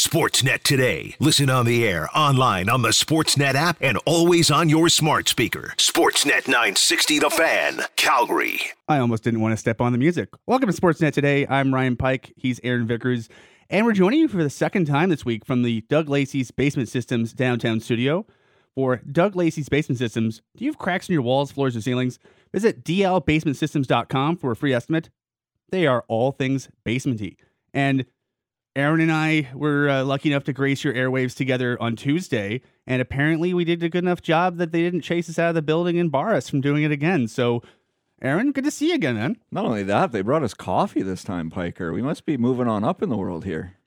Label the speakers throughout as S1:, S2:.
S1: Sportsnet today. Listen on the air, online, on the Sportsnet app, and always on your smart speaker. Sportsnet 960 The Fan, Calgary.
S2: I almost didn't want to step on the music. Welcome to Sportsnet today. I'm Ryan Pike. He's Aaron Vickers. And we're joining you for the second time this week from the Doug Lacey's Basement Systems downtown studio. For Doug Lacey's Basement Systems, do you have cracks in your walls, floors, or ceilings? Visit dlbasementsystems.com for a free estimate. They are all things basementy. And Aaron and I were uh, lucky enough to grace your airwaves together on Tuesday, and apparently we did a good enough job that they didn't chase us out of the building and bar us from doing it again. So, Aaron, good to see you again, man.
S3: Not only that, they brought us coffee this time, Piker. We must be moving on up in the world here.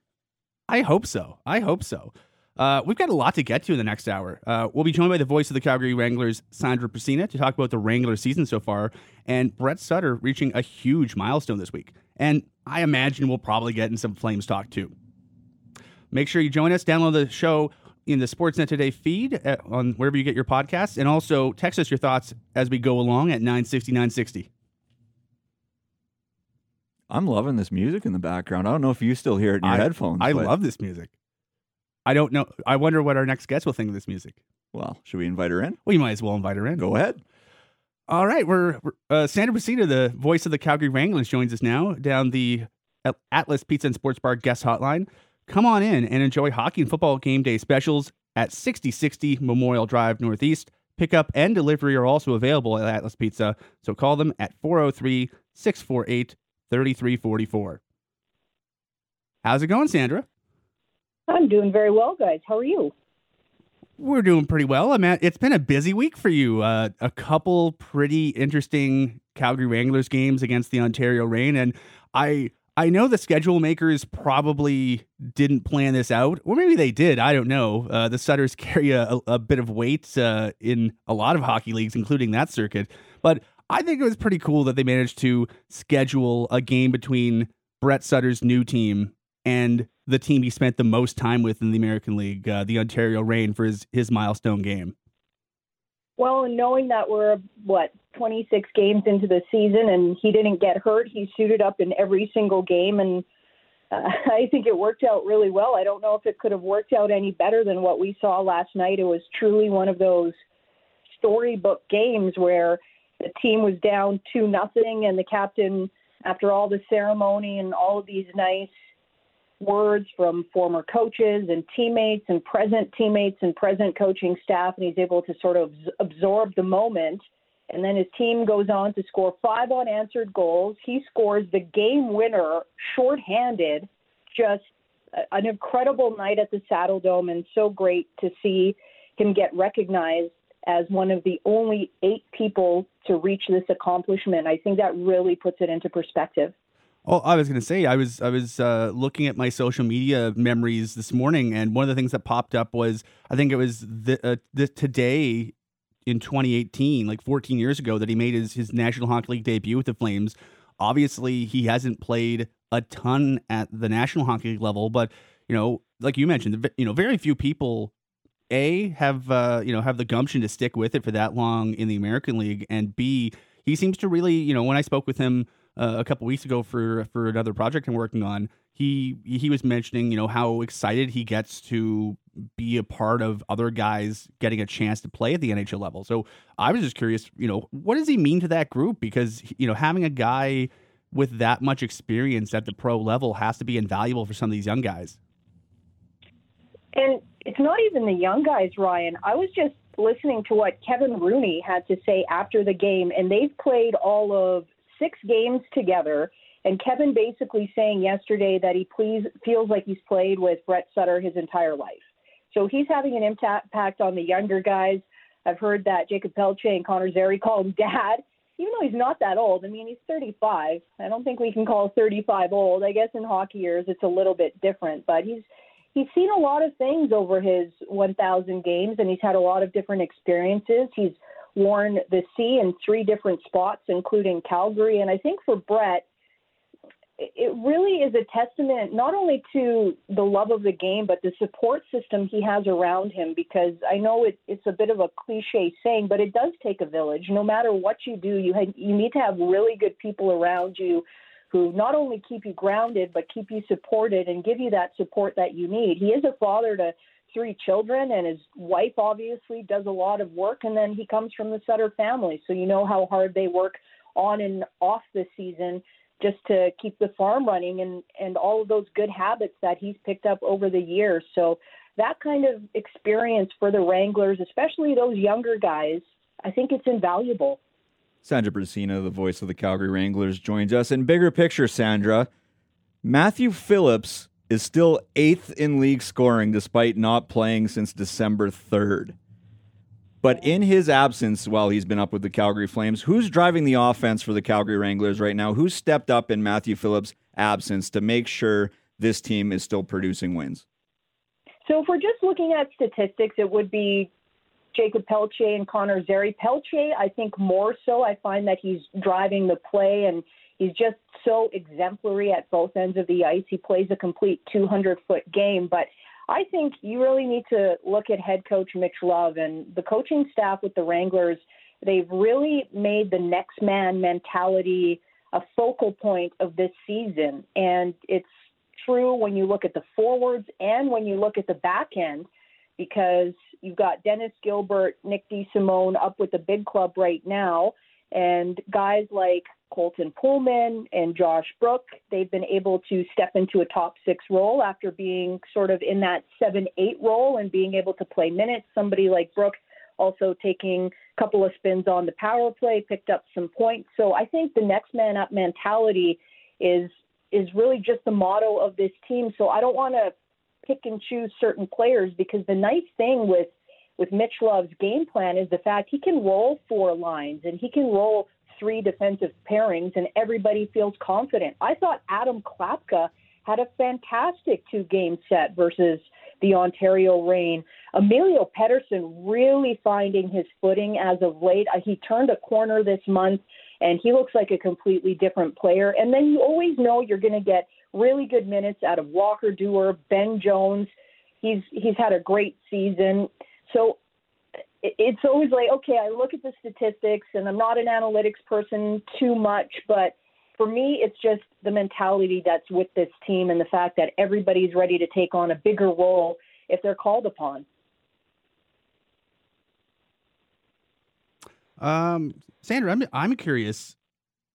S2: I hope so. I hope so. Uh, we've got a lot to get to in the next hour. Uh, we'll be joined by the voice of the Calgary Wranglers, Sandra Prusina, to talk about the Wrangler season so far, and Brett Sutter reaching a huge milestone this week. And I imagine we'll probably get in some Flames talk too. Make sure you join us. Download the show in the Sportsnet Today feed at, on wherever you get your podcasts, and also text us your thoughts as we go along at 960 960.
S3: I'm loving this music in the background. I don't know if you still hear it in your
S2: I,
S3: headphones.
S2: I
S3: but-
S2: love this music. I don't know. I wonder what our next guest will think of this music.
S3: Well, should we invite her in?
S2: We might as well invite her in.
S3: Go ahead.
S2: All right, we're, we're uh, Sandra Prusina, the voice of the Calgary Wranglers, joins us now down the Atlas Pizza and Sports Bar guest hotline. Come on in and enjoy hockey and football game day specials at 6060 Memorial Drive Northeast. Pickup and delivery are also available at Atlas Pizza, so call them at 403 648 3344. How's it going, Sandra?
S4: I'm doing very well, guys. How are you?
S2: We're doing pretty well. I mean, it's been a busy week for you. Uh, a couple pretty interesting Calgary Wranglers games against the Ontario Reign, and I I know the schedule makers probably didn't plan this out, or maybe they did. I don't know. Uh, the Sutters carry a, a bit of weight uh, in a lot of hockey leagues, including that circuit. But I think it was pretty cool that they managed to schedule a game between Brett Sutter's new team and the team he spent the most time with in the American League, uh, the Ontario Reign, for his, his milestone game.
S4: Well, knowing that we're what 26 games into the season and he didn't get hurt, he suited up in every single game, and uh, I think it worked out really well. I don't know if it could have worked out any better than what we saw last night. It was truly one of those storybook games where the team was down two nothing, and the captain, after all the ceremony and all of these nice words from former coaches and teammates and present teammates and present coaching staff, and he's able to sort of absorb the moment. And then his team goes on to score five unanswered goals. He scores the game winner shorthanded. Just an incredible night at the Saddle Dome, and so great to see him get recognized as one of the only eight people to reach this accomplishment. I think that really puts it into perspective.
S2: Oh, I was going to say I was I was uh, looking at my social media memories this morning, and one of the things that popped up was I think it was the, uh, the today in 2018, like 14 years ago, that he made his his National Hockey League debut with the Flames. Obviously, he hasn't played a ton at the National Hockey League level, but you know, like you mentioned, you know, very few people a have uh, you know have the gumption to stick with it for that long in the American League, and b he seems to really you know when I spoke with him uh, a couple weeks ago for for another project I'm working on, he he was mentioning you know how excited he gets to be a part of other guys getting a chance to play at the NHL level. So I was just curious, you know, what does he mean to that group? Because you know having a guy with that much experience at the pro level has to be invaluable for some of these young guys.
S4: And it's not even the young guys, Ryan. I was just listening to what Kevin Rooney had to say after the game, and they've played all of six games together. And Kevin basically saying yesterday that he please, feels like he's played with Brett Sutter his entire life. So he's having an impact on the younger guys. I've heard that Jakob Pelletier and Connor Zary call him dad, even though he's not that old. I mean, he's 35. I don't think we can call 35 old. I guess in hockey years it's a little bit different, but he's he's seen a lot of things over his 1,000 games, and he's had a lot of different experiences. He's worn the C in three different spots, including Calgary. And I think for Brett, it really is a testament not only to the love of the game, but the support system he has around him. Because I know it, it's a bit of a cliche saying, but it does take a village. No matter what you do, you have, you need to have really good people around you who not only keep you grounded but keep you supported and give you that support that you need. He is a father to three children, and his wife obviously does a lot of work. And then he comes from the Sutter family, so you know how hard they work on and off the season just to keep the farm running and and all of those good habits that he's picked up over the years. So that kind of experience for the Wranglers, especially those younger guys, I think it's invaluable.
S3: Sandra Prusina, the voice of the Calgary Wranglers, joins us. In bigger picture, Sandra, Matthew Phillips is still eighth in league scoring despite not playing since December 3rd. But in his absence, while he's been up with the Calgary Flames, who's driving the offense for the Calgary Wranglers right now? Who's stepped up in Matthew Phillips' absence to make sure this team is still producing wins?
S4: So if we're just looking at statistics, it would be Jakob Pelletier and Connor Zary. Pelletier, I think more so. I find that he's driving the play and he's just so exemplary at both ends of the ice. He plays a complete 200 foot game. But I think you really need to look at head coach Mitch Love and the coaching staff with the Wranglers. They've really made the next man mentality a focal point of this season. And it's true when you look at the forwards and when you look at the back end because you've got Dennis Gilbert, Nick DeSimone up with the big club right now, and guys like Colton Poolman and Josh Brook, they've been able to step into a top six role after being sort of in that seven, eight role and being able to play minutes. Somebody like Brook also taking a couple of spins on the power play, picked up some points. So I think the next man up mentality is is really just the motto of this team. So I don't want to pick and choose certain players because the nice thing with with Mitch Love's game plan is the fact he can roll four lines and he can roll three defensive pairings and everybody feels confident. I thought Adam Klapka had a fantastic two game set versus the Ontario Reign. Emilio Pettersson really finding his footing as of late. Uh, he turned a corner this month and he looks like a completely different player. And then you always know you're going to get really good minutes out of Walker Duehr, Ben Jones. He's he's had a great season. So it's always like, okay, I look at the statistics and I'm not an analytics person too much, but for me, it's just the mentality that's with this team and the fact that everybody's ready to take on a bigger role if they're called upon.
S2: Um, Sandra, I'm I'm curious.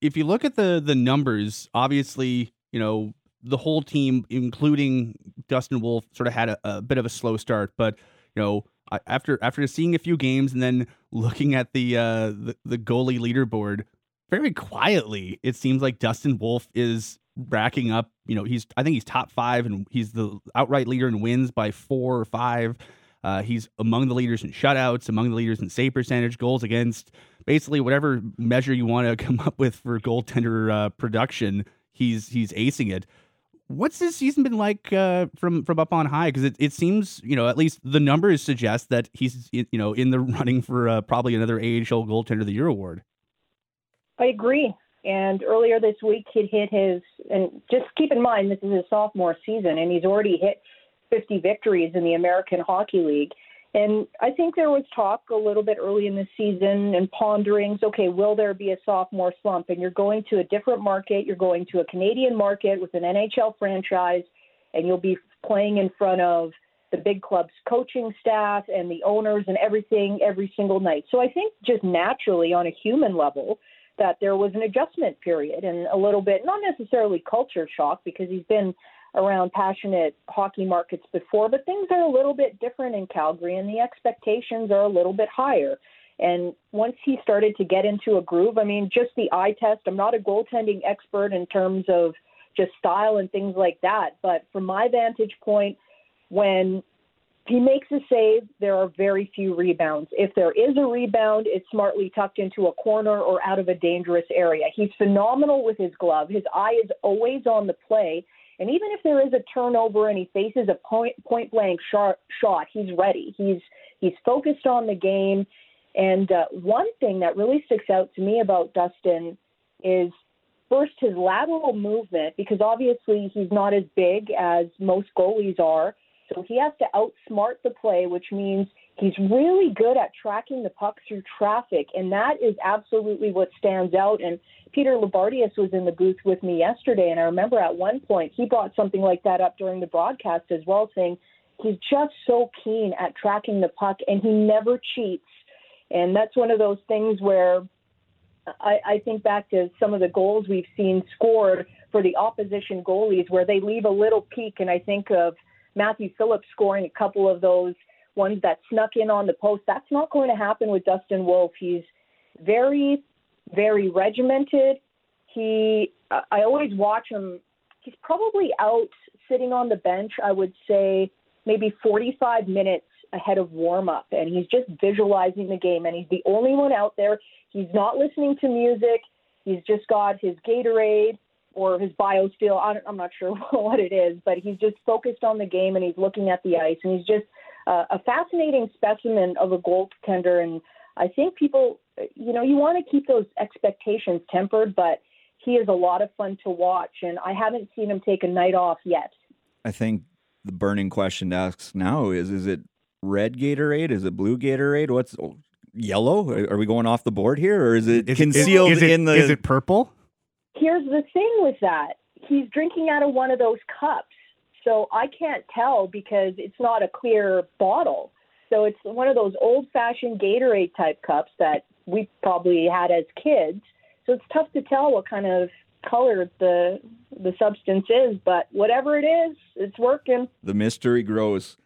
S2: If you look at the the numbers, obviously, you know the whole team, including Dustin Wolf, sort of had a, a bit of a slow start. But you know, after after seeing a few games and then looking at the uh the, the goalie leaderboard, very quietly, it seems like Dustin Wolf is racking up. You know, he's I think he's top five and he's the outright leader in wins by four or five. Uh, he's among the leaders in shutouts, among the leaders in save percentage, goals against, basically whatever measure you want to come up with for goaltender uh, production. He's he's acing it. What's this season been like uh, from from up on high? Because it, it seems you know at least the numbers suggest that he's you know in the running for uh, probably another AHL goaltender of the year award.
S4: I agree. And earlier this week, he'd hit his, and just keep in mind, this is his sophomore season, and he's already hit 50 victories in the American Hockey League. And I think there was talk a little bit early in the season and ponderings, okay, will there be a sophomore slump? And you're going to a different market, you're going to a Canadian market with an NHL franchise, and you'll be playing in front of the big club's coaching staff and the owners and everything every single night. So I think just naturally on a human level, that there was an adjustment period and a little bit, not necessarily culture shock because he's been around passionate hockey markets before, but things are a little bit different in Calgary and the expectations are a little bit higher. And once he started to get into a groove, I mean, just the eye test, I'm not a goaltending expert in terms of just style and things like that, but from my vantage point, when he makes a save, there are very few rebounds. If there is a rebound, it's smartly tucked into a corner or out of a dangerous area. He's phenomenal with his glove. His eye is always on the play. And even if there is a turnover and he faces a point point blank shot, shot he's ready. He's he's focused on the game. And uh, one thing that really sticks out to me about Dustin is first his lateral movement, because obviously he's not as big as most goalies are. So he has to outsmart the play, which means He's really good at tracking the puck through traffic, and that is absolutely what stands out. And Peter Loubardias was in the booth with me yesterday, and I remember at one point he brought something like that up during the broadcast as well, saying he's just so keen at tracking the puck, and he never cheats. And that's one of those things where I, I think back to some of the goals we've seen scored for the opposition goalies, where they leave a little peek, and I think of Matthew Phillips scoring a couple of those ones that snuck in on the post. That's not going to happen with Dustin Wolf. He's very, very regimented. He, I always watch him. He's probably out sitting on the bench. I would say maybe 45 minutes ahead of warm up, and he's just visualizing the game. And he's the only one out there. He's not listening to music. He's just got his Gatorade or his BioSteel. I'm not sure what it is, but he's just focused on the game and he's looking at the ice and he's just uh, a fascinating specimen of a goaltender. And I think people, you know, you want to keep those expectations tempered, but he is a lot of fun to watch. And I haven't seen him take a night off yet.
S3: I think the burning question to ask now is: Is it red Gatorade? Is it blue Gatorade? What's oh, yellow? Are we going off the board here, or is it
S2: Is,
S3: concealed
S2: is, is it,
S3: in the?
S2: Is it purple?
S4: Here's the thing with that: he's drinking out of one of those cups. So I can't tell because it's not a clear bottle. So it's one of those old fashioned Gatorade type cups that we probably had as kids. So it's tough to tell what kind of color the the substance is, but whatever it is, it's working.
S3: The mystery grows.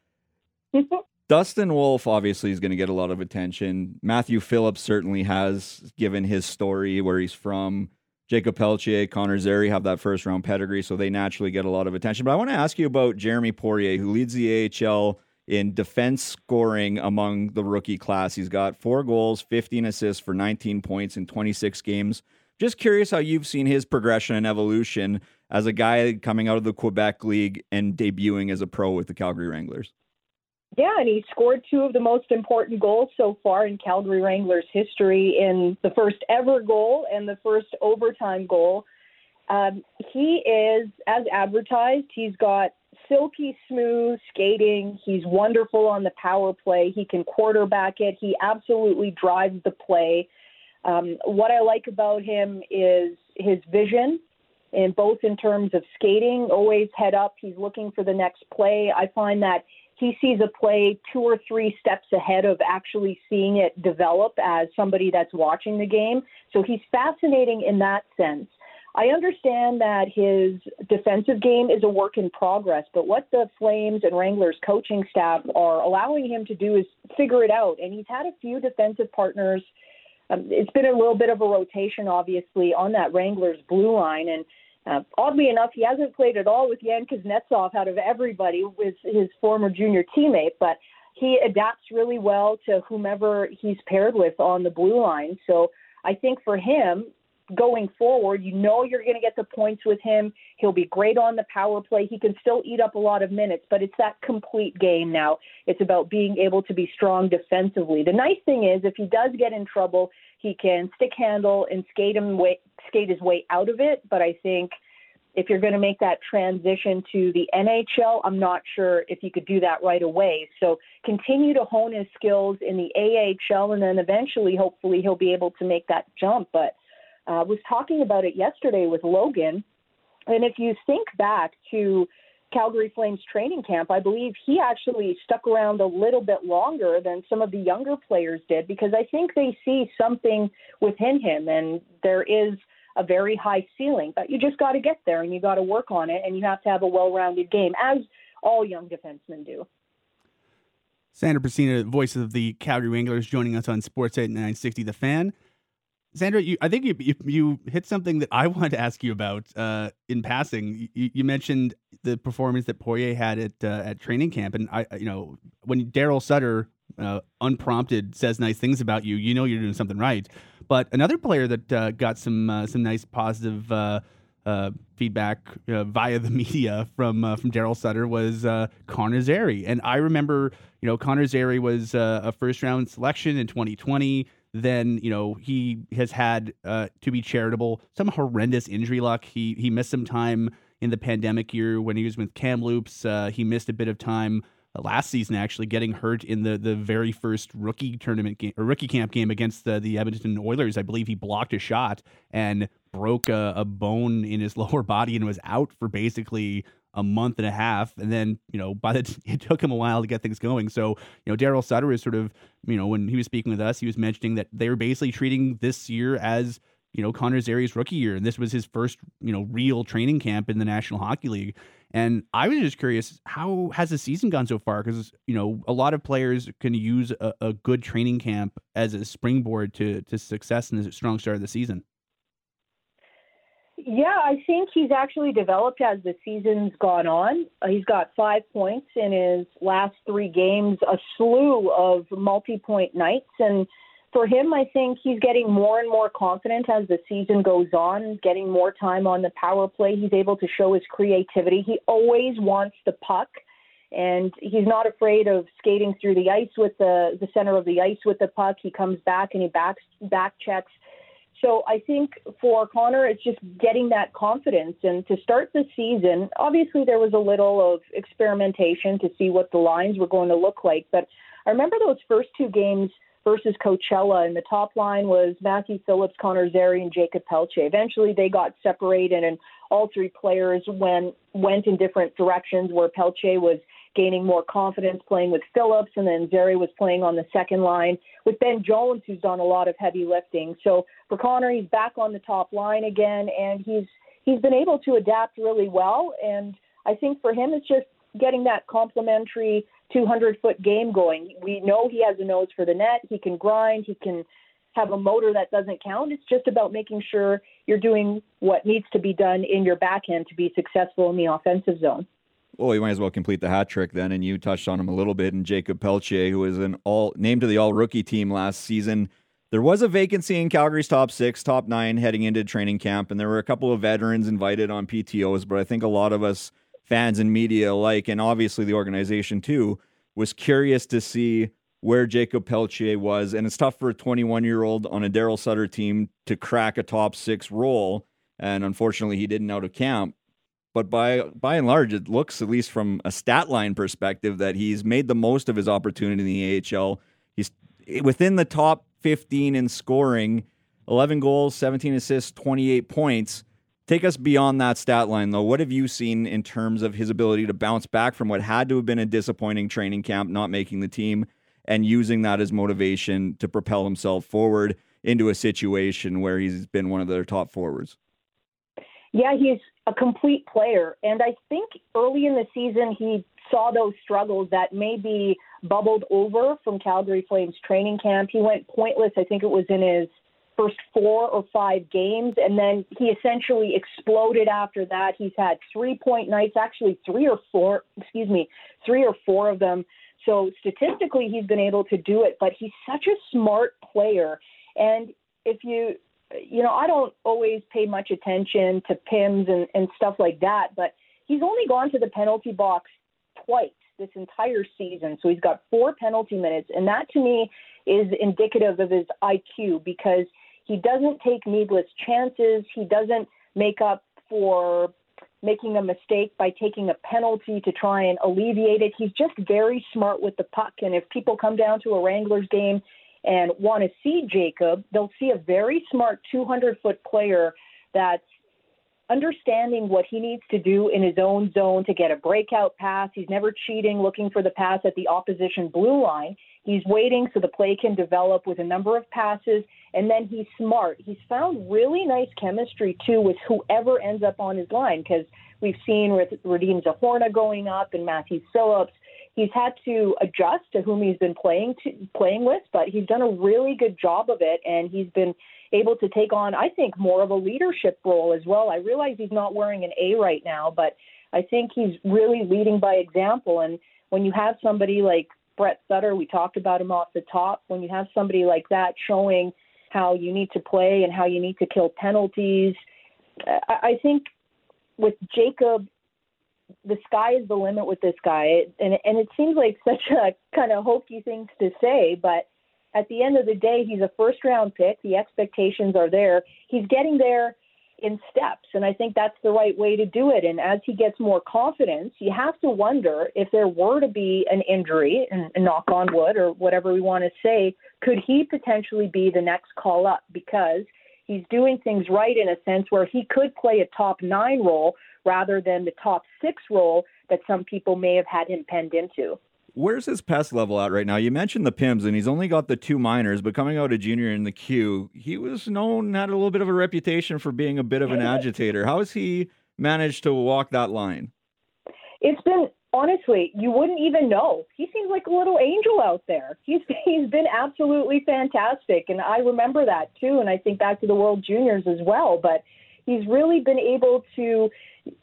S3: Dustin Wolf obviously is going to get a lot of attention. Matthew Phillips certainly has, given his story, where he's from. Jakob Pelletier, Connor Zary have that first round pedigree, so they naturally get a lot of attention. But I want to ask you about Jeremy Poirier, who leads the AHL in defense scoring among the rookie class. He's got four goals, 15 assists for 19 points in 26 games. Just curious how you've seen his progression and evolution as a guy coming out of the Quebec League and debuting as a pro with the Calgary Wranglers.
S4: Yeah, and he scored two of the most important goals so far in Calgary Wranglers history in the first ever goal and the first overtime goal. Um, he is, as advertised, he's got silky smooth skating. He's wonderful on the power play. He can quarterback it. He absolutely drives the play. Um, what I like about him is his vision, and both in terms of skating, always head up. He's looking for the next play. I find that he sees a play two or three steps ahead of actually seeing it develop as somebody that's watching the game. So he's fascinating in that sense. I understand that his defensive game is a work in progress, but what the Flames and Wranglers coaching staff are allowing him to do is figure it out. And he's had a few defensive partners. Um, it's been a little bit of a rotation, obviously, on that Wranglers blue line. And uh, oddly enough, he hasn't played at all with Yan Kuznetsov out of everybody with his former junior teammate, but he adapts really well to whomever he's paired with on the blue line. So I think for him, going forward, you know you're going to get the points with him. He'll be great on the power play. He can still eat up a lot of minutes, but it's that complete game now. It's about being able to be strong defensively. The nice thing is, if he does get in trouble, he can stick handle and skate him way, skate his way out of it. But I think if you're going to make that transition to the NHL, I'm not sure if you could do that right away. So continue to hone his skills in the AHL, and then eventually, hopefully, he'll be able to make that jump. But uh, was talking about it yesterday with Logan. And if you think back to Calgary Flames training camp, I believe he actually stuck around a little bit longer than some of the younger players did because I think they see something within him and there is a very high ceiling, but you just got to get there and you got to work on it and you have to have a well-rounded game as all young defensemen do.
S2: Sandra Prusina, voice of the Calgary Wranglers, joining us on Sportsnet 960 The Fan. Sandra, you, I think you, you, you hit something that I wanted to ask you about uh, in passing. You, you, mentioned the performance that Poirier had at uh, at training camp, and I, you know, when Daryl Sutter, uh, unprompted, says nice things about you, you know you're doing something right. But another player that uh, got some uh, some nice positive uh, feedback via the media from from Daryl Sutter was Connor Zary, and I remember, you know, Connor Zary was a first round selection in 2020 then you know he has had uh, to be charitable some horrendous injury luck. He he missed some time in the pandemic year when he was with Kamloops. Uh, he missed a bit of time last season, actually getting hurt in the the very first rookie tournament game or rookie camp game against the, the Edmonton Oilers. I believe he blocked a shot and broke a, a bone in his lower body and was out for basically a month and a half. And then, you know, by the t- it took him a while to get things going. So, you know, Daryl Sutter is sort of, you know, when he was speaking with us, he was mentioning that they were basically treating this year as you know Connor Zary's rookie year, and this was his first you know real training camp in the National Hockey League. And I was just curious, how has the season gone so far? Because you know a lot of players can use a, a, good training camp as a springboard to to success in the strong start of the season.
S4: Yeah, I think he's actually developed as the season's gone on. Uh, he's got five points in his last three games, a slew of multi-point nights, and for him, I think he's getting more and more confident as the season goes on, getting more time on the power play. He's able to show his creativity. He always wants the puck, and he's not afraid of skating through the ice with the the center of the ice with the puck. He comes back and he back back checks. So I think for Connor, it's just getting that confidence. And to start the season, obviously there was a little of experimentation to see what the lines were going to look like. But I remember those first two games versus Coachella, and the top line was Matthew Phillips, Connor Zary, and Jakob Pelletier. Eventually, they got separated, and all three players went went in different directions. Where Pelletier was gaining more confidence playing with Phillips, and then Zary was playing on the second line with Ben Jones, who's done a lot of heavy lifting. So for Connor, he's back on the top line again, and he's he's been able to adapt really well. And I think for him, it's just getting that complementary 200 foot game going. We know he has a nose for the net. He can grind. He can have a motor that doesn't count. It's just about making sure you're doing what needs to be done in your back end to be successful in the offensive zone.
S3: Well, you might as well complete the hat trick then, and you touched on him a little bit. And Jakob Pelletier, who was an all named to the All Rookie team last season, there was a vacancy in Calgary's top six, top nine heading into training camp, and there were a couple of veterans invited on PTOS. But I think a lot of us fans and media alike, and obviously the organization too, was curious to see where Jakob Pelletier was. And it's tough for a 21 year old on a Daryl Sutter team to crack a top six role. And unfortunately, he didn't out of camp. But by by and large, it looks, at least from a stat line perspective, that he's made the most of his opportunity in the AHL. He's within the top 15 in scoring, 11 goals, 17 assists, 28 points. Take us beyond that stat line, though. What have you seen in terms of his ability to bounce back from what had to have been a disappointing training camp, not making the team, and using that as motivation to propel himself forward into a situation where he's been one of their top forwards?
S4: Yeah, he's a complete player. And I think early in the season, he saw those struggles that maybe bubbled over from Calgary Flames training camp. He went pointless. I think it was in his first four or five games, and then he essentially exploded after that. He's had three point nights, actually three or four, excuse me, three or four of them. So statistically, he's been able to do it, but he's such a smart player. And if you, you know, I don't always pay much attention to PIMS and, and stuff like that, but he's only gone to the penalty box twice this entire season. So he's got four penalty minutes. And that to me is indicative of his IQ because he doesn't take needless chances. He doesn't make up for making a mistake by taking a penalty to try and alleviate it. He's just very smart with the puck. And if people come down to a Wranglers game and want to see Jakob, they'll see a very smart 200 foot player that's understanding what he needs to do in his own zone to get a breakout pass. He's never cheating, looking for the pass at the opposition blue line. He's waiting so the play can develop with a number of passes, and then he's smart. He's found really nice chemistry too with whoever ends up on his line because we've seen with Radim Zohorna going up and Matthew Phillips. He's had to adjust to whom he's been playing to, playing with, but he's done a really good job of it, and he's been able to take on, I think, more of a leadership role as well. I realize he's not wearing an A right now, but I think he's really leading by example. And when you have somebody like Brett Sutter, we talked about him off the top. When you have somebody like that showing how you need to play and how you need to kill penalties, I think with Jakob, the sky is the limit with this guy, and and it seems like such a kind of hokey thing to say, but at the end of the day, he's a first round pick. The expectations are there. He's getting there in steps. And I think that's the right way to do it. And as he gets more confidence, you have to wonder if there were to be an injury, and, knock on wood or whatever we want to say, could he potentially be the next call up? Because he's doing things right in a sense where he could play a top nine role rather than the top six role that some people may have had him penned into.
S3: Where's his pest level at right now? You mentioned the Pims, and he's only got the two minors, but coming out a junior in the Q, he was known, had a little bit of a reputation for being a bit of an agitator. How has he managed to walk that line?
S4: It's been honestly, you wouldn't even know. He seems like a little angel out there. He's he's been absolutely fantastic, and I remember that too. And I think back to the World Juniors as well. But he's really been able to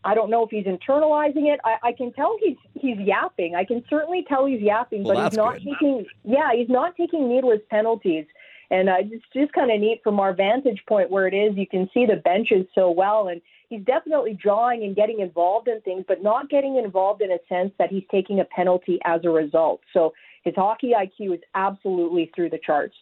S4: I don't know if he's internalizing it. I, I can tell he's he's yapping. I can certainly tell he's yapping,
S3: well,
S4: but he's not
S3: good.
S4: taking yeah, he's not taking needless penalties. And uh, it's just kind of neat from our vantage point where it is. You can see the benches so well, and he's definitely drawing and getting involved in things, but not getting involved in a sense that he's taking a penalty as a result. So his hockey IQ is absolutely through the charts.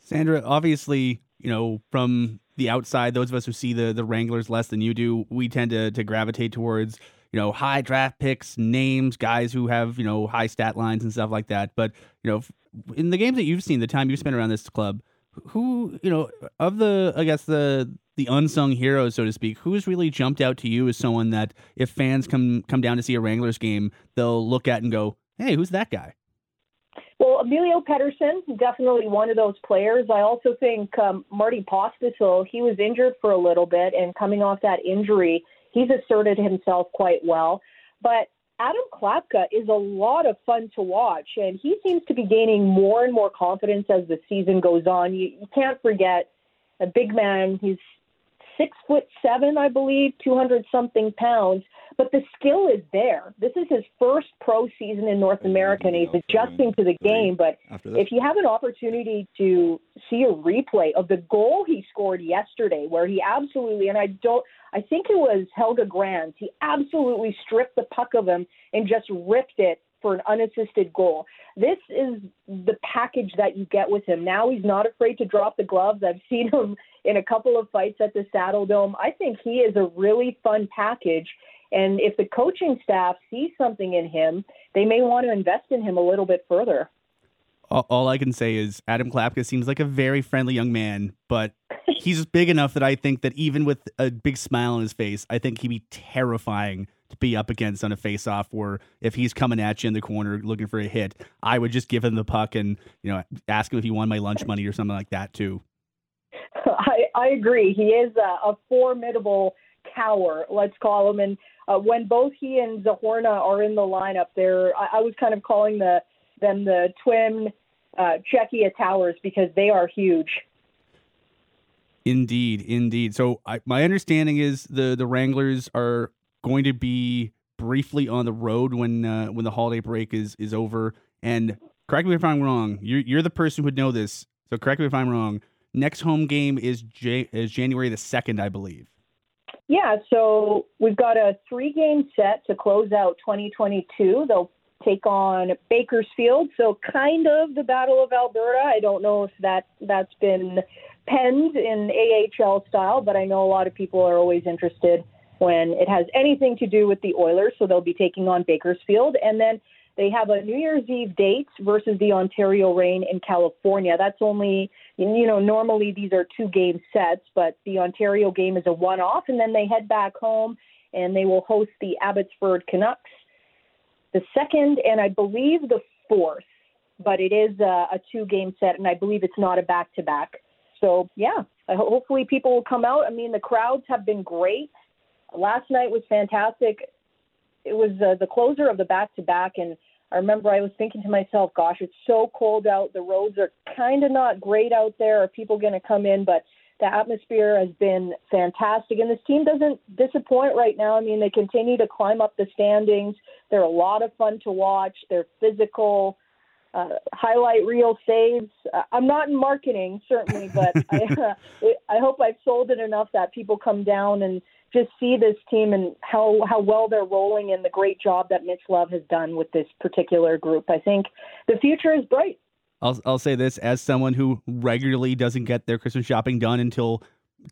S2: Sandra, obviously, you know, from the outside, those of us who see the the Wranglers less than you do, we tend to to gravitate towards you know high draft picks, names, guys who have you know high stat lines and stuff like that. But you know, in the games that you've seen, the time you've spent around this club, who you know of the I guess the the unsung heroes, so to speak, who's really jumped out to you as someone that if fans come come down to see a Wranglers game, they'll look at and go, "Hey, who's that guy?"
S4: Well, Emilio Pettersson, definitely one of those players. I also think um, Marty Pospisil, he was injured for a little bit, and coming off that injury, he's asserted himself quite well. But Adam Klapka is a lot of fun to watch, and he seems to be gaining more and more confidence as the season goes on. You, you can't forget a big man. He's six foot seven, I believe, 200 something pounds, but the skill is there. This is his first pro season in North America, and he's adjusting to the game. But if you have an opportunity to see a replay of the goal he scored yesterday, where he absolutely, and I don't, I think it was Helge Grans, he absolutely stripped the puck of him and just ripped it for an unassisted goal. This is the package that you get with him. Now he's not afraid to drop the gloves. I've seen him in a couple of fights at the Saddle Dome. I think he is a really fun package. And if the coaching staff sees something in him, they may want to invest in him a little bit further.
S2: All, all I can say is Adam Klapka seems like a very friendly young man, but he's big enough that I think that even with a big smile on his face, I think he'd be terrifying to be up against on a face-off. Or if he's coming at you in the corner looking for a hit, I would just give him the puck and you know ask him if he won my lunch money or something like that too.
S4: I, I agree. He is a, a formidable cower, let's call him. And uh, when both he and Zohorna are in the lineup, there I, I was kind of calling the them the twin uh, Czechia towers because they are huge.
S2: Indeed, indeed. So I, my understanding is the the Wranglers are going to be briefly on the road when uh, when the holiday break is is over. And correct me if I'm wrong. You're you're the person who would know this. So correct me if I'm wrong. Next home game is J- is January the second, I believe.
S4: Yeah, so we've got a three game set to close out 2022. They'll take on Bakersfield, so kind of the Battle of Alberta. I don't know if that that's been penned in AHL style, but I know a lot of people are always interested when it has anything to do with the Oilers. So they'll be taking on Bakersfield, and then they have a New Year's Eve date versus the Ontario Reign in California. That's only, you know, normally these are two game sets, but the Ontario game is a one off, and then they head back home and they will host the Abbotsford Canucks the second and I believe the fourth, but it is a, a two game set, and I believe it's not a back to back. So, yeah, hopefully people will come out. I mean, the crowds have been great. Last night was fantastic. It was uh, the closer of the back to back, and I remember I was thinking to myself, gosh, it's so cold out. The roads are kind of not great out there. Are people going to come in? But the atmosphere has been fantastic, and this team doesn't disappoint right now. I mean, they continue to climb up the standings. They're a lot of fun to watch. They're physical. Uh, highlight reel saves. Uh, I'm not in marketing, certainly, but I, uh, I hope I've sold it enough that people come down and just see this team and how how well they're rolling and the great job that Mitch Love has done with this particular group. I think the future is bright.
S2: I'll I'll say this as someone who regularly doesn't get their Christmas shopping done until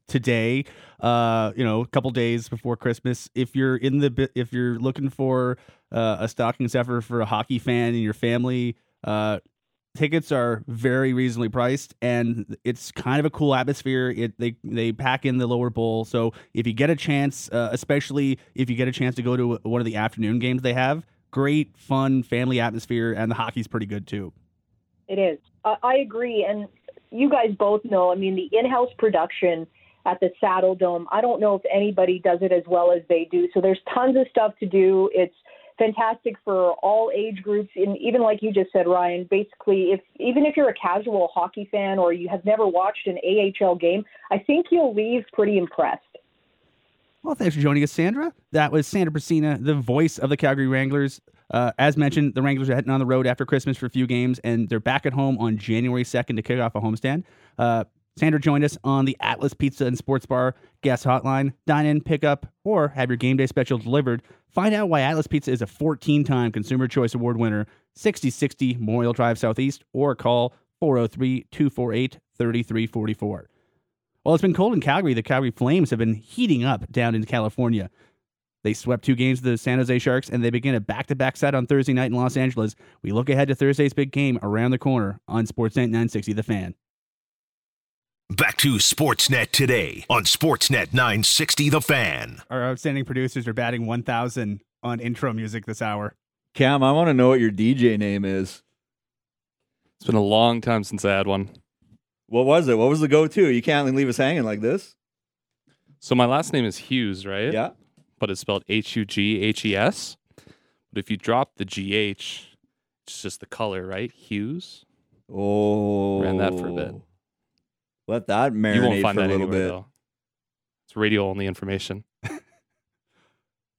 S2: today. Uh, you know, a couple days before Christmas. If you're in the if you're looking for uh, a stocking stuffer for a hockey fan in your family, uh, tickets are very reasonably priced and it's kind of a cool atmosphere it they they pack in the lower bowl so if you get a chance uh, especially if you get a chance to go to one of the afternoon games they have great fun family atmosphere and the hockey's pretty good too
S4: It is. I I agree. And you guys both know, I mean, the in house production at the Saddle Dome, I don't know if anybody does it as well as they do. So there's tons of stuff to do. It's fantastic for all age groups. And even like you just said, Ryan, basically, if even if you're a casual hockey fan or you have never watched an AHL game, I think you'll leave pretty impressed.
S2: Well, thanks for joining us, Sandra. That was Sandra Prusina, the voice of the Calgary Wranglers. Uh, as mentioned, the Wranglers are heading on the road after Christmas for a few games, and they're back at home on January 2nd to kick off a homestand. Uh, Sandra joined us on the Atlas Pizza and Sports Bar guest hotline. Dine in, pick up, or have your game day special delivered. Find out why Atlas Pizza is a 14 time Consumer Choice Award winner, 6060 Memorial Drive Southeast, or call 403 248 3344. Well, it's been cold in Calgary. The Calgary Flames have been heating up down in California. They swept two games of the San Jose Sharks, and they begin a back-to-back set on Thursday night in Los Angeles. We look ahead to Thursday's big game around the corner on Sportsnet 960 The Fan.
S1: Back to Sportsnet today on Sportsnet 960 The Fan.
S2: Our outstanding producers are batting 1,000 on intro music this hour.
S3: Cam, I want to know what your DJ name is.
S5: It's been a long time since I had one.
S3: What was it? What was the go-to? You can't leave us hanging like this.
S5: So my last name is Hughes, right?
S3: Yeah.
S5: But it's spelled H U G H E S. But if you drop the G H, it's just the color, right? Hughes.
S3: Oh,
S5: Ran that for a bit.
S3: Let that marinate
S5: you won't find
S3: for a
S5: that
S3: little
S5: anywhere
S3: bit.
S5: though. It's radio only information.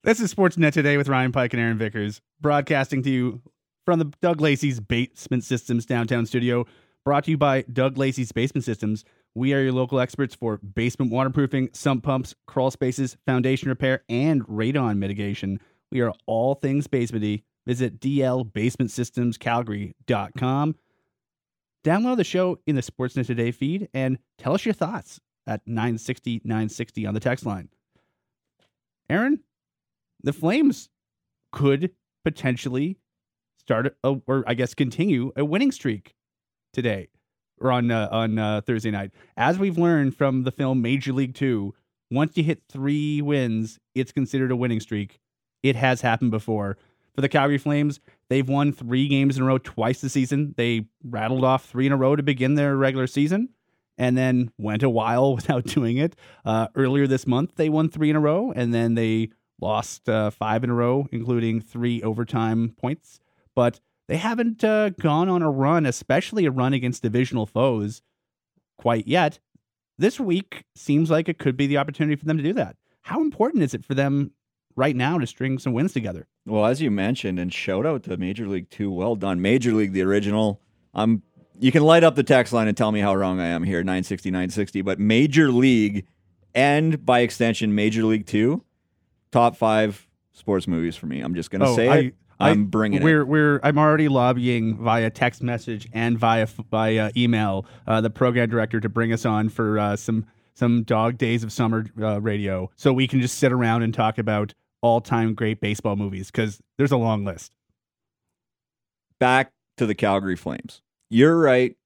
S2: This is Sportsnet Today with Ryan Pike and Aaron Vickers, broadcasting to you from the Doug Lacey's Basement Systems downtown studio, brought to you by Doug Lacey's Basement Systems. We are your local experts for basement waterproofing, sump pumps, crawl spaces, foundation repair, and radon mitigation. We are all things basementy. Visit dlbasementsystemscalgary.com. Download the show in the Sportsnet Today feed and tell us your thoughts at 960 960 on the text line. Aaron, the Flames could potentially start a, or I guess continue a winning streak today or on uh, on uh, Thursday night. As we've learned from the film Major League 2, once you hit 3 wins, it's considered a winning streak. It has happened before. For the Calgary Flames, they've won 3 games in a row twice this season. They rattled off 3 in a row to begin their regular season and then went a while without doing it. Uh, earlier this month, they won 3 in a row and then they lost uh, five in a row, including three overtime points. But they haven't uh, gone on a run, especially a run against divisional foes, quite yet. This week seems like it could be the opportunity for them to do that. How important is it for them right now to string some wins together?
S3: Well, as you mentioned, and shout out to Major League Two. Well done, Major League, the original. Um, you can light up the text line and tell me how wrong I am here, 960, 960. But Major League, and by extension, Major League Two, top five sports movies for me. I'm just gonna say
S2: Oh, I,
S3: it. I'm bringing
S2: we're,
S3: it.
S2: We're I'm already lobbying via text message and via via email uh, the program director to bring us on for uh, some some dog days of summer uh, radio, so we can just sit around and talk about all time great baseball movies because there's a long list.
S3: Back to the Calgary Flames. You're right.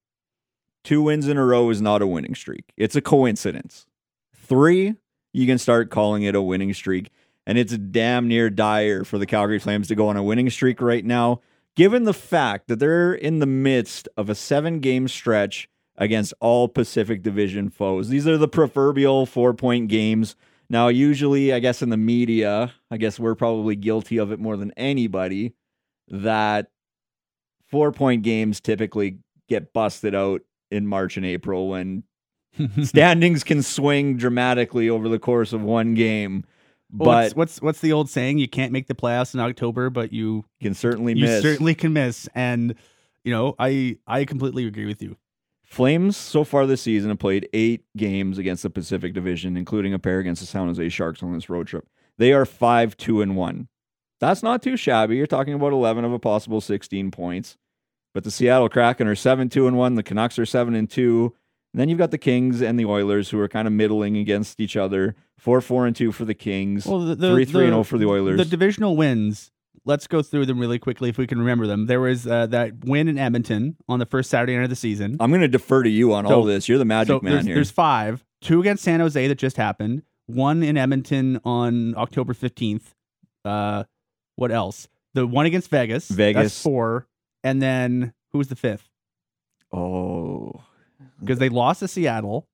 S3: Two wins in a row is not a winning streak. It's a coincidence. Three, you can start calling it a winning streak. And it's damn near dire for the Calgary Flames to go on a winning streak right now, given the fact that they're in the midst of a seven game stretch against all Pacific Division foes. These are the proverbial four point games. Now, usually, I guess in the media, I guess we're probably guilty of it more than anybody, that four point games typically get busted out in March and April when standings can swing dramatically over the course of one game.
S2: Well,
S3: But
S2: what's, what's what's the old saying? You can't make the playoffs in October, but you
S3: can certainly
S2: you
S3: miss.
S2: certainly can miss. And you know, I I completely agree with you.
S3: Flames so far this season have played eight games against the Pacific Division, including a pair against the San Jose Sharks on this road trip. They are five, two, and one. That's not too shabby. You're talking about eleven of a possible sixteen points. But the Seattle Kraken are seven, two, and one. The Canucks are seven and two. And then you've got the Kings and the Oilers who are kind of middling against each other. Four, four, and two for the Kings.
S2: Well, the, the,
S3: three, three, and
S2: the-
S3: zero for the Oilers.
S2: The divisional wins. Let's go through them really quickly if we can remember them. There was uh, that win in Edmonton on the first Saturday night of the season.
S3: I'm going to defer to you on
S2: So-
S3: all this. You're the magic
S2: so
S3: man
S2: there's,
S3: here.
S2: there's five. Two against San Jose that just happened. One in Edmonton on October 15th. Uh, what else? The one against Vegas.
S3: Vegas.
S2: That's four. And then who was the fifth?
S3: oh,
S2: Because they lost to Seattle.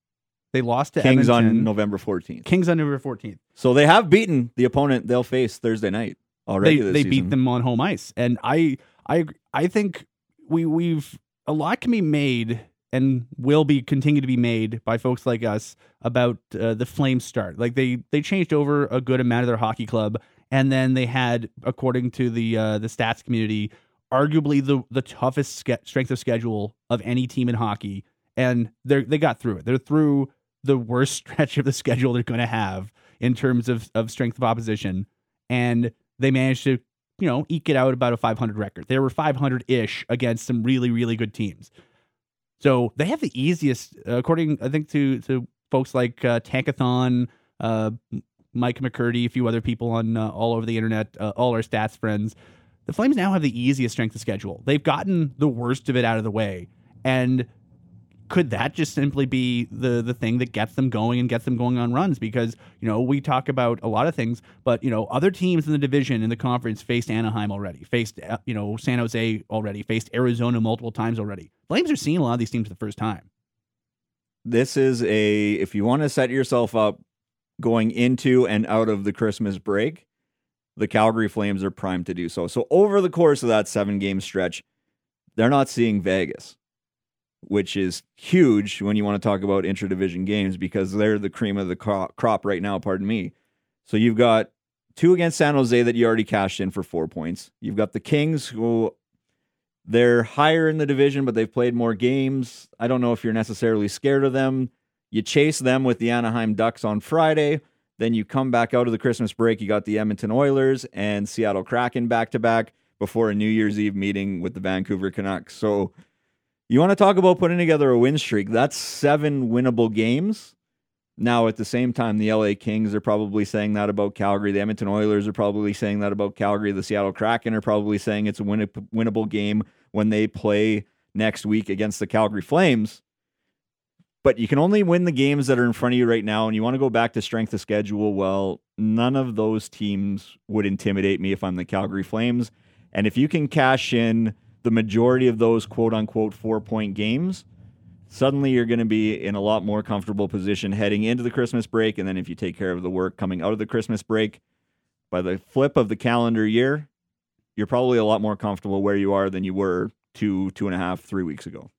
S2: They lost to
S3: Kings
S2: Edmonton.
S3: on November 14th.
S2: Kings on November 14th.
S3: So they have beaten the opponent they'll face Thursday night already.
S2: they they beat them on home ice, and I I I think we we've a lot can be made and will be continue to be made by folks like us about uh, the Flames start. Like they they changed over a good amount of their hockey club, and then they had, according to the uh, the stats community, arguably the the toughest ske- strength of schedule of any team in hockey, and they they got through it. They're through the worst stretch of the schedule they're going to have in terms of of strength of opposition, and they managed to you know eke it out about a 500 record. They were 500 ish against some really really good teams. So they have the easiest, according I think to to folks like uh, Tankathon, uh, Mike McCurdy, a few other people on uh, all over the internet, uh, all our stats friends. The Flames now have the easiest strength of schedule. They've gotten the worst of it out of the way, and could that just simply be the the thing that gets them going and gets them going on runs? Because you know we talk about a lot of things, but you know other teams in the division in the conference faced Anaheim already, faced uh, you know San Jose already, faced Arizona multiple times already. Flames are seeing a lot of these teams the first time.
S3: this is a if you want to set yourself up going into and out of the Christmas break, the Calgary Flames are primed to do so. So over the course of that seven game stretch, they're not seeing Vegas, which is huge when you want to talk about interdivision games because they're the cream of the crop right now. Pardon me. So you've got two against San Jose that you already cashed in for four points. You've got the Kings who they're higher in the division, but they've played more games. I don't know if you're necessarily scared of them. You chase them with the Anaheim Ducks on Friday. Then you come back out of the Christmas break. You got the Edmonton Oilers and Seattle Kraken back to back before a New Year's Eve meeting with the Vancouver Canucks. So you want to talk about putting together a win streak? That's seven winnable games. Now, at the same time, the LA Kings are probably saying that about Calgary. The Edmonton Oilers are probably saying that about Calgary. The Seattle Kraken are probably saying it's a win- winnable game when they play next week against the Calgary Flames. But you can only win the games that are in front of you right now. And you want to go back to strength of schedule. Well, none of those teams would intimidate me if I'm the Calgary Flames. And if you can cash in the majority of those quote unquote four point games, suddenly you're going to be in a lot more comfortable position heading into the Christmas break. And then if you take care of the work coming out of the Christmas break, by the flip of the calendar year, you're probably a lot more comfortable where you are than you were two, two and a half, three weeks ago.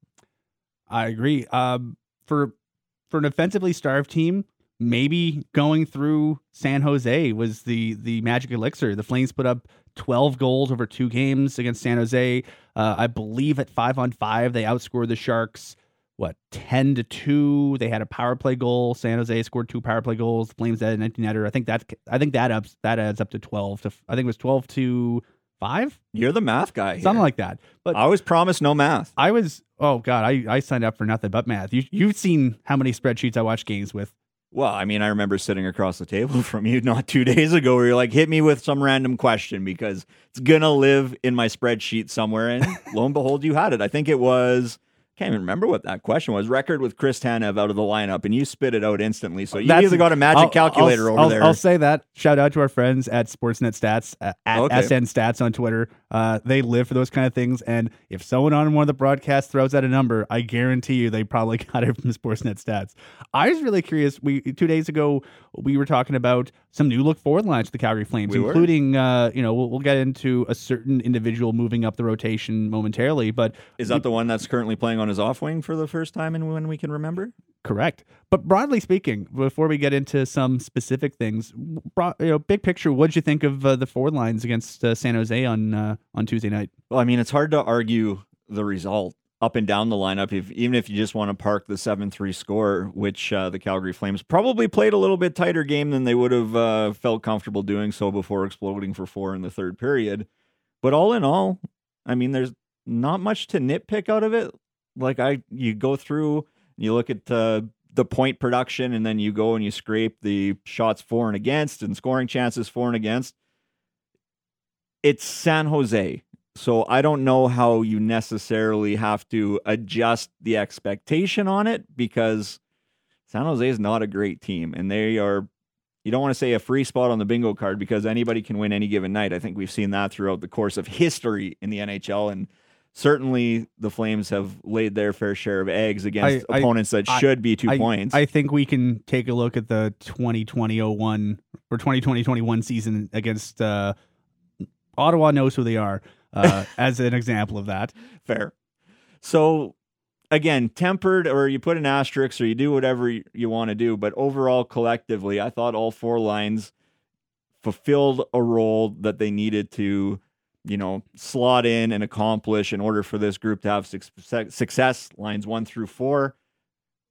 S2: I agree. Um, for for an offensively starved team, maybe going through San Jose was the the magic elixir. The Flames put up 12 goals over two games against San Jose. Uh, I believe at five on five, they outscored the Sharks. What 10 to two? They had a power play goal. San Jose scored two power play goals. The Flames had an empty netter. I think that I think that ups that adds up to 12 to I think it was 12 to five,
S3: You're the math guy.
S2: something
S3: here.
S2: like that. But
S3: I always promise no math.
S2: I was oh god, I, I signed up for nothing but math. You you've seen how many spreadsheets I watch games with.
S3: Well, I mean, I remember sitting across the table from you not two days ago where you're like, hit me with some random question because it's going to live in my spreadsheet somewhere. And lo and behold, you had it. I think it was, can't even remember what that question was. Record with Chris Tanev out of the lineup, and you spit it out instantly. So you
S2: That's-
S3: either got a magic
S2: I'll-
S3: calculator
S2: I'll,
S3: over
S2: I'll-
S3: there.
S2: I'll say that. Shout out to our friends at Sportsnet Stats uh, at
S3: Okay.
S2: SN Stats on Twitter. Uh, they live for those kind of things. And if someone on one of the broadcasts throws out a number, I guarantee you they probably got it from Sportsnet Stats. I was really curious. We two days ago we were talking about some new look forward lines to the Calgary Flames,
S3: We
S2: including uh, you know we'll, we'll get into a certain individual moving up the rotation momentarily, but
S3: Is that the one that's currently playing on his off wing for the first time and when we can remember?
S2: Correct. But broadly speaking, before we get into some specific things, you know, big picture, what did you think of uh, the forward lines against uh, San Jose on uh, on Tuesday night?
S3: Well, I mean, it's hard to argue the result up and down the lineup, if even if you just want to park the seven-three score, which uh, the Calgary Flames probably played a little bit tighter game than they would have uh, felt comfortable doing so before exploding for four in the third period. But all in all, I mean, there's not much to nitpick out of it. Like I, you go through You look at uh, the point production, and then you go and you scrape the shots for and against, and scoring chances for and against. It's San Jose. So I don't know how you necessarily have to adjust the expectation on it because San Jose is not a great team, and they are. You don't want to say a free spot on the bingo card because anybody can win any given night. I think we've seen that throughout the course of history in the NHL, and certainly the Flames have laid their fair share of eggs against
S2: I- I-
S3: opponents that
S2: I-
S3: should be two
S2: I,
S3: points.
S2: I think we can take a look at the 2020-01 or 2020-21 season against uh, Ottawa knows who they are uh, as an example of that.
S3: Fair. So again, tempered or you put an asterisk or you do whatever you want to do, but overall collectively, I thought all four lines fulfilled a role that they needed to, you know, slot in and accomplish in order for this group to have suc- success. Lines 1 through 4.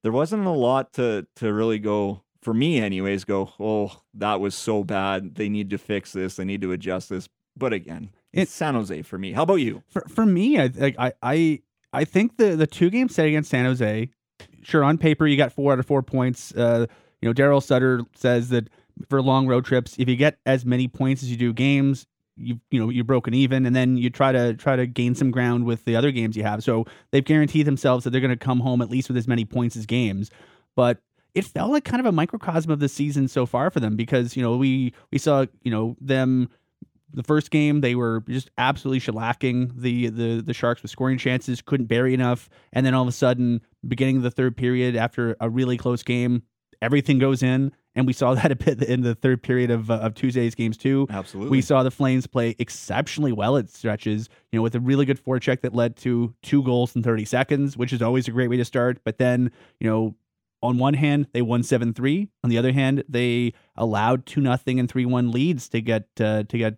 S3: There wasn't a lot to to really go for me anyways go, "Oh, that was so bad. They need to fix this. They need to adjust this." But again,
S2: It-
S3: it's San Jose for me. How about you?
S2: For for me, I like I I I think the the two game set against San Jose, sure on paper you got four out of four points. Uh, you know, Daryl Sutter says that for long road trips, if you get as many points as you do games, you you know you're broken even, and then you try to try to gain some ground with the other games you have. So they've guaranteed themselves that they're going to come home at least with as many points as games, but. It felt like kind of a microcosm of the season so far for them because you know we we saw you know them the first game they were just absolutely shellacking the the the Sharks with scoring chances, couldn't bury enough, and then all of a sudden, beginning of the third period, after a really close game, everything goes in, and we saw that a bit in the third period of uh, of Tuesday's games too.
S3: Absolutely.
S2: We saw the Flames play exceptionally well at stretches, you know, with a really good forecheck that led to two goals in 30 seconds, which is always a great way to start. But then, you know, on one hand, they won 7-3. On the other hand, they allowed 2 nothing and 3-1 leads to get uh, to get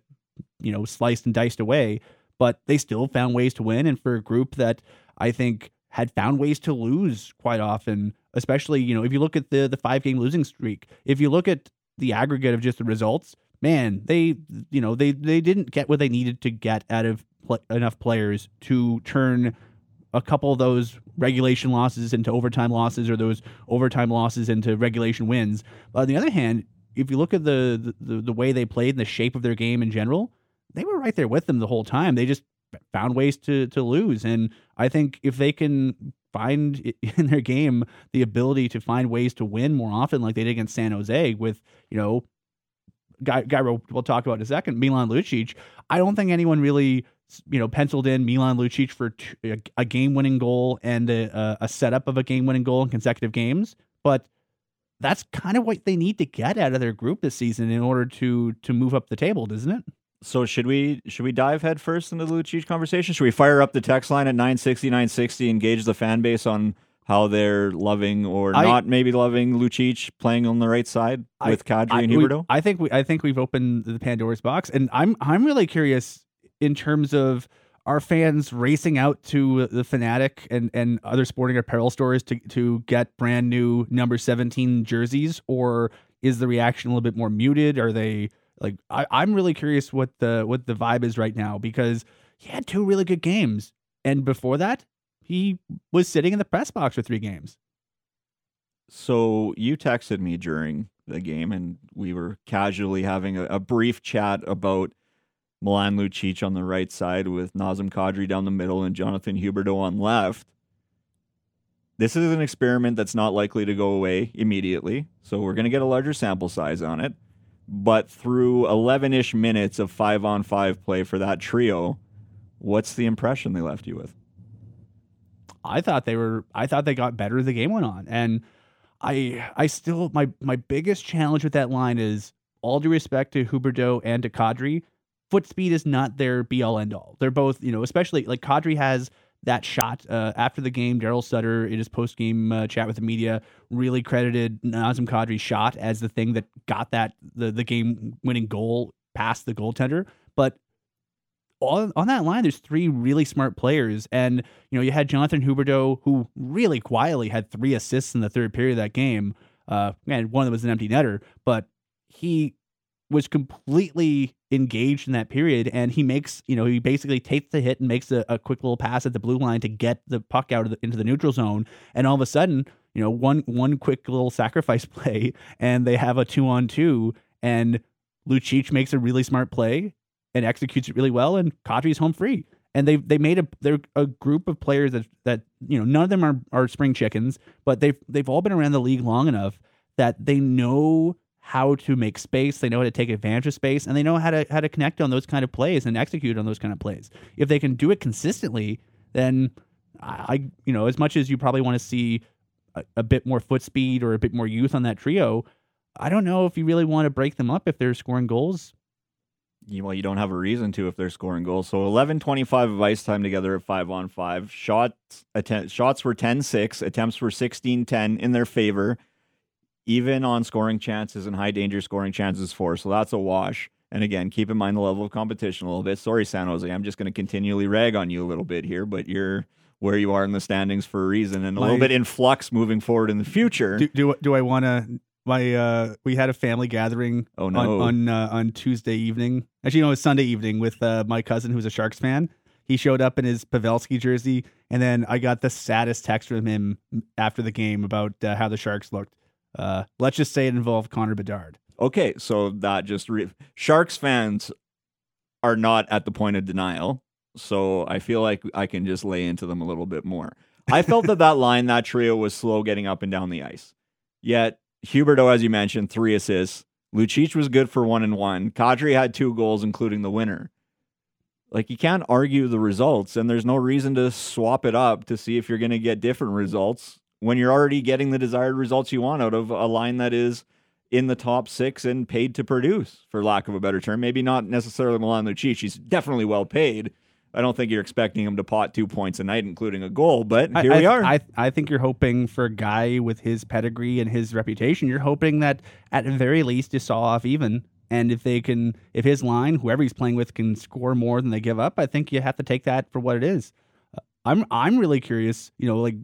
S2: you know, sliced and diced away, but they still found ways to win and for a group that I think had found ways to lose quite often, especially, you know, if you look at the the 5-game losing streak, if you look at the aggregate of just the results, man, they you know they they didn't get what they needed to get out of pl- enough players to turn a couple of those regulation losses into overtime losses or those overtime losses into regulation wins. But on the other hand, if you look at the the, the way they played and the shape of their game in general, they were right there with them the whole time. They just found ways to to lose, and I think if they can find in their game the ability to find ways to win more often, like they did against San Jose, with you know guy guy we'll, talk about in a second, Milan Lucic. I don't think anyone really you know penciled in Milan Lucic for t- a, a game winning goal and a, a- a setup of a game winning goal in consecutive games, but that's kind of what they need to get out of their group this season in order to to move up the table, doesn't it?
S3: So should we should we dive head first into the Lucic conversation? Should we fire up the text line at 960 960 engage the fan base on how they're loving or
S2: I-
S3: not maybe loving Lucic playing on the right side
S2: I-
S3: with Kadri
S2: I,
S3: and
S2: we-
S3: Huberdeau?
S2: I think we I think we've opened the Pandora's box, and I'm I'm really curious in terms of our fans racing out to the Fanatic and, and other sporting apparel stores to to get brand new number 17 jerseys, or is the reaction a little bit more muted? Are they like I, I'm really curious what the what the vibe is right now because he had two really good games, and before that he was sitting in the press box for three games.
S3: So you texted me during the game, and we were casually having a, a brief chat about Milan Lucic on the right side with Nazem Kadri down the middle and Jonathan Huberdeau on left. This is an experiment that's not likely to go away immediately, so we're going to get a larger sample size on it. But through 11 ish minutes of five on five play for that trio, what's the impression they left you with?
S2: I thought they were I thought they got better as the game went on. And I I still my my biggest challenge with that line is all due respect to Huberdeau and to Kadri, foot speed is not their be all end all. They're both, you know, especially like Kadri has that shot uh, after the game. Daryl Sutter in his post game uh, chat with the media really credited Nazem Kadri's shot as the thing that got that the the game winning goal past the goaltender. But on, on that line, there's three really smart players. And, you know, you had Jonathan Huberdeau, who really quietly had three assists in the third period of that game. Uh, and one of them was an empty netter, but he was completely engaged in that period and he makes you know he basically takes the hit and makes a, a quick little pass at the blue line to get the puck out the, into the neutral zone and all of a sudden you know one one quick little sacrifice play and they have a two on two and Lucic makes a really smart play and executes it really well and Kadri's home free. And they they made a they're a group of players that that you know none of them are are spring chickens but they've they've all been around the league long enough that they know how to make space, they know how to take advantage of space, and they know how to how to connect on those kind of plays and execute on those kind of plays. If they can do it consistently, then I, you know, as much as you probably want to see a, a bit more foot speed or a bit more youth on that trio, I don't know if you really want to break them up if they're scoring goals.
S3: Well, you don't have a reason to if they're scoring goals. So 11 25 of ice time together at 5 on 5. Shots att- shots were 10 6, attempts were 16 10 in their favor even on scoring chances and high danger scoring chances for. So that's a wash. And again, keep in mind the level of competition a little bit. Sorry, San Jose. I'm just going to continually rag on you a little bit here, but you're where you are in the standings for a reason and a
S2: My-
S3: little bit in flux moving forward in the future.
S2: Do do, do I want to? My uh, we had a family gathering
S3: oh
S2: on
S3: no.
S2: on uh, on Tuesday evening. Actually, no, it was Sunday evening with uh, my cousin who's a Sharks fan. He showed up in his Pavelski jersey, and then I got the saddest text from him after the game about uh, how the Sharks looked. Uh, let's just say it involved Connor Bedard.
S3: Okay, so that just re- Sharks fans are not at the point of denial, so I feel like I can just lay into them a little bit more. I felt that that line, that trio, was slow getting up and down the ice. Yet Huberdeau, as you mentioned, three assists. Lucic was good for one and one. Kadri had two goals, including the winner. Like you can't argue the results, and there's no reason to swap it up to see if you're going to get different results when you're already getting the desired results you want out of a line that is in the top six and paid to produce, for lack of a better term. Maybe not necessarily Milan Lucic. He's definitely well paid. I don't think you're expecting him to pot two points a night, including a goal, but here
S2: I,
S3: we are.
S2: I I think you're hoping for a guy with his pedigree and his reputation. You're hoping that at the very least you saw off even. And if they can, if his line, whoever he's playing with, can score more than they give up, I think you have to take that for what it is. Uh, I'm I'm really curious. You know, like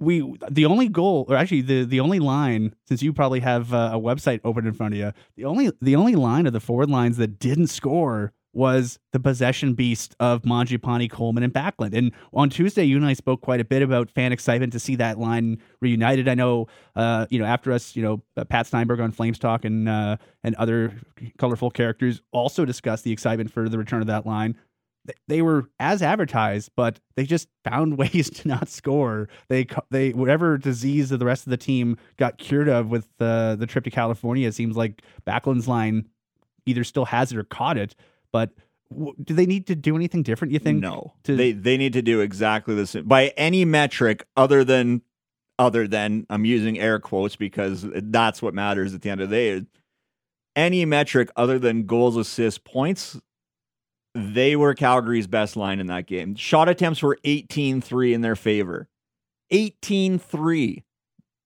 S2: we the only goal, or actually the the only line, since you probably have uh, a website open in front of you, the only the only line of the forward lines that didn't score was the possession beast of Mangiapane, Coleman, and Backlund. And on Tuesday, you and I spoke quite a bit about fan excitement to see that line reunited. I know, uh, you know, after us, you know, uh, Pat Steinberg on Flames Talk and uh, and other colorful characters also discussed the excitement for the return of that line. Th- They were as advertised, but they just found ways to not score. They they whatever disease of the rest of the team got cured of with the the trip to California. It seems like Backlund's line either still has it or caught it. But w- do they need to do anything different? You think?
S3: no,
S2: to-
S3: they they need to do exactly the same by any metric other than other than I'm using air quotes because that's what matters at the end of the day. Any metric other than goals, assists, points, they were Calgary's best line in that game. Shot attempts were 18-3 in their favor. 18-3.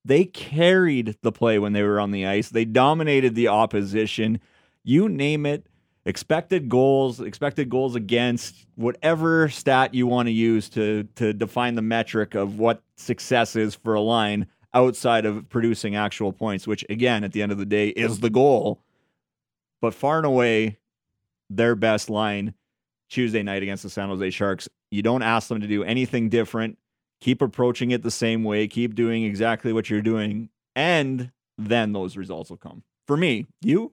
S3: They carried the play when they were on the ice. They dominated the opposition. You name it. Expected goals, expected goals against, whatever stat you want to use to to define the metric of what success is for a line outside of producing actual points, which again, at the end of the day, is the goal. But far and away, their best line Tuesday night against the San Jose Sharks. You don't ask them to do anything different. Keep approaching it the same way. Keep doing exactly what you're doing, and then those results will come. For me, you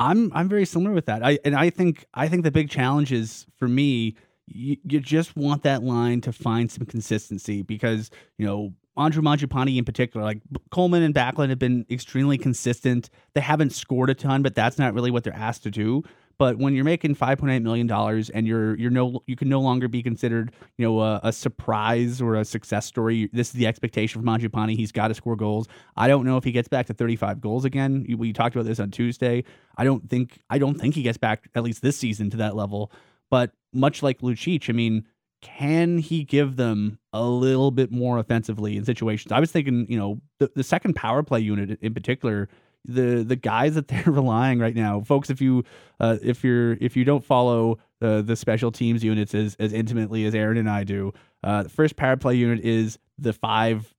S2: I'm I'm very similar with that. I and I think I think the big challenge is for me. You, you just want that line to find some consistency because you know Andrew Mangiapane in particular, like Coleman and Backlund have been extremely consistent. They haven't scored a ton, but that's not really what they're asked to do. But when you're making 5.8 million dollars and you're you're no you can no longer be considered you know a, a surprise or a success story. This is the expectation from Mangiapane. He's got to score goals. I don't know if he gets back to 35 goals again. We talked about this on Tuesday. I don't think I don't think he gets back at least this season to that level. But much like Lucic, I mean, can he give them a little bit more offensively in situations? I was thinking, you know, the, the second power play unit in particular, the the guys that they're relying right now, folks. If you uh, if you're if you don't follow uh, the special teams units as as intimately as Aaron and I do, uh, the first power play unit is the five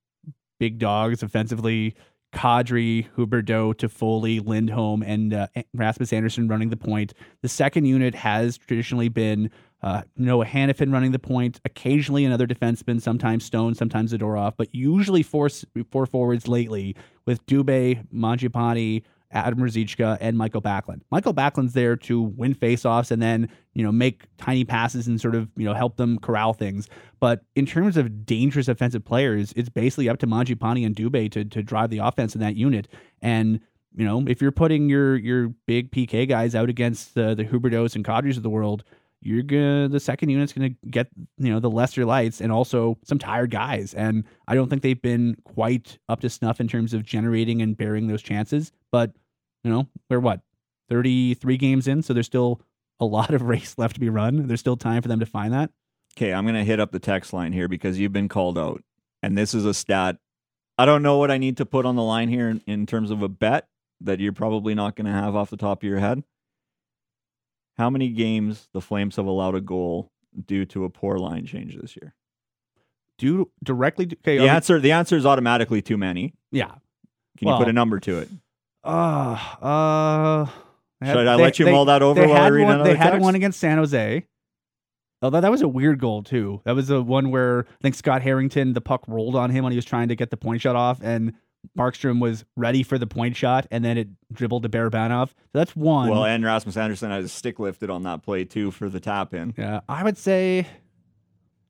S2: big dogs offensively. Kadri, Huberdeau, Toffoli, Lindholm, and uh, Rasmus Andersson running the point. The second unit has traditionally been uh, Noah Hanifin running the point, occasionally another defenseman, sometimes Stone, sometimes Zadorov, but usually four, four forwards lately with Dubé, Mangiapane, Adam Ruzicka, and Michael Backlund. Michael Backlund's there to win faceoffs and then, you know, make tiny passes and sort of, you know, help them corral things. But in terms of dangerous offensive players, it's basically up to Mangiapane and Dubé to, to drive the offense in that unit. And, you know, if you're putting your your big PK guys out against the, the Huberdeaus and Kadris of the world, you're gonna the second unit's gonna get you know the lesser lights and also some tired guys and i don't think they've been quite up to snuff in terms of generating and bearing those chances but you know we're what 33 games in so there's still a lot of race left to be run there's still time for them to find that
S3: Okay, I'm to hit up the text line here because you've been called out. And this is a stat. I don't know what I need to put on the line here in, in terms of a bet that you're probably not to have off the top of your head. How many games the Flames have allowed a goal due to a poor line change this year?
S2: do directly okay
S3: The answer the answer is automatically too many.
S2: yeah
S3: Can you put a number to it?
S2: uh uh had-
S3: Should I
S2: they-
S3: let you
S2: they-
S3: mull that over while I read
S2: one,
S3: another
S2: They had
S3: text?
S2: one against San Jose. Although that was a weird goal too. That was the one where I think Scott Harrington, the puck rolled on him when he was trying to get the point shot off, and Markstrom was ready for the point shot, and then it dribbled to Barabanov. So that's one.
S3: Well, and Rasmus Andersson had his stick lifted on that play too for the tap in.
S2: yeah, I would say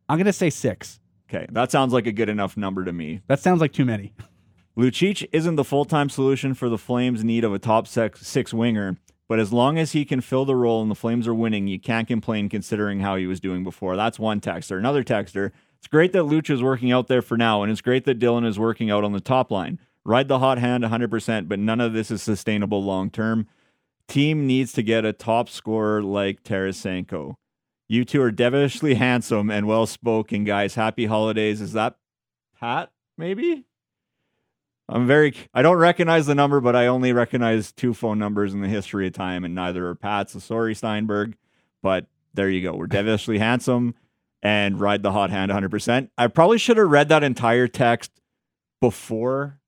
S2: I'm gonna say six.
S3: Okay, that sounds like a good enough number to me.
S2: That sounds like too many.
S3: Lucic isn't the full time solution for the Flames' need of a top six, six winger, but as long as he can fill the role and the Flames are winning, you can't complain considering how he was doing before. That's one texter. Another texter. It's great that Lucic is working out there for now, and it's great that Dillon is working out on the top line. Ride the hot hand 100%, but none of this is sustainable long term. Team needs to get a top scorer like Tarasenko. You two are devilishly handsome and well spoken, guys. Happy holidays. Is that Pat, maybe? I'm very. I don't recognize the number, but I only recognize two phone numbers in the history of time, and neither are Pat's. So sorry, Steinberg. But there you go. We're devilishly handsome and ride the hot hand 100%. I probably should have read that entire text before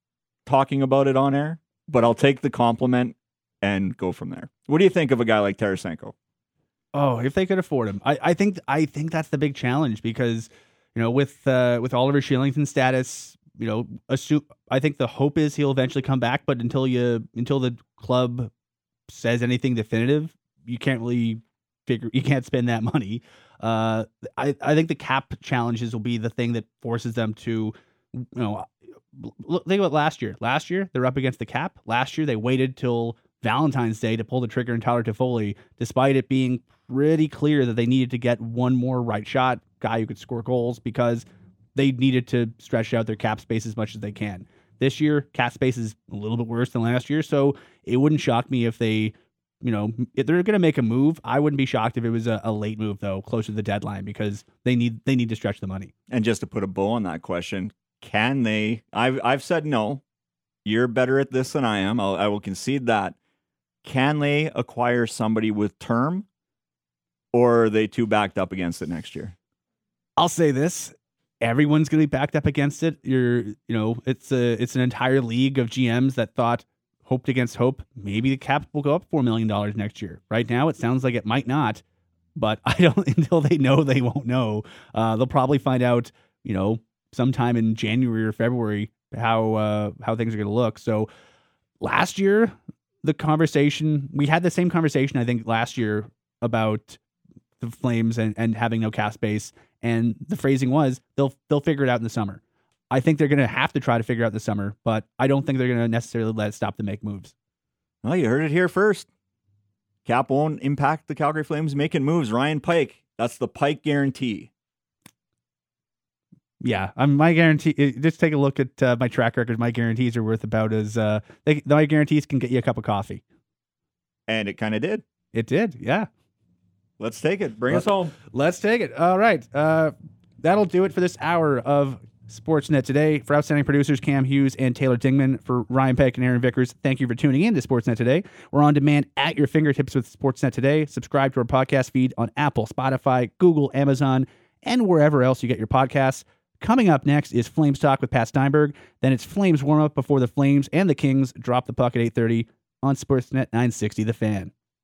S3: talking about it on air, but I'll take the compliment and go from there. What do you think of a guy like Tarasenko?
S2: Oh, if they could afford him, I, I think I think that's the big challenge because you know with uh, with Oliver Kylington's status, you know, assume I think the hope is he'll eventually come back, but until you until the club says anything definitive, you can't really figure you can't spend that money. Uh, I I think the cap challenges will be the thing that forces them to, you know, think about last year. Last year they're up against the cap. Last year they waited till Valentine's Day to pull the trigger on Tyler Toffoli, despite it being pretty clear that they needed to get one more right shot guy who could score goals because they needed to stretch out their cap space as much as they can. This year, cap space is a little bit worse than last year, so it wouldn't shock me if they, you know, if they're going to make a move. I wouldn't be shocked if it was a, a late move though, closer to the deadline because they need they need to stretch the money.
S3: And just to put a bow on that question, can they? I've I've said no. You're better at this than I am. I'll, I will concede that. Can they acquire somebody with term, or are they too backed up against it next year?
S2: I'll say this: everyone's going to be backed up against it. You're, you know, it's a it's an entire league of GMs that thought hoped against hope. Maybe the cap will go up four million dollars next year. Right now, it sounds like it might not, but I don't until they know they won't know. Uh, they'll probably find out, you know, sometime in January or February how uh, how things are going to look. So last year, the conversation we had the same conversation I think last year about the Flames and, and having no cap space. And the phrasing was they'll they'll figure it out in the summer. I think they're going to have to try to figure out the summer, but I don't think they're going to necessarily let it stop to make moves.
S3: Well, you heard it here first. Cap won't impact the Calgary Flames making moves. Ryan Pike. That's the Pike guarantee.
S2: Yeah, um, my guarantee. Just take a look at uh, my track record. My guarantees are worth about as uh, they, my guarantees can get you a cup of coffee.
S3: And it kind of did.
S2: It did, yeah.
S3: Let's take it. Bring us home.
S2: Let's take it. All right. Uh, that'll do it for this hour of Sportsnet today. For outstanding producers Cam Hughes and Taylor Dingman, for Ryan Pike and Aaron Vickers, thank you for tuning in to Sportsnet today. We're on demand at your fingertips with Sportsnet today. Subscribe to our podcast feed on Apple, Spotify, Google, Amazon, and wherever else you get your podcasts. Coming up next is Flames Talk with Pat Steinberg. Then it's Flames warm up before the Flames and the Kings drop the puck at 8:30 on Sportsnet 960 The Fan.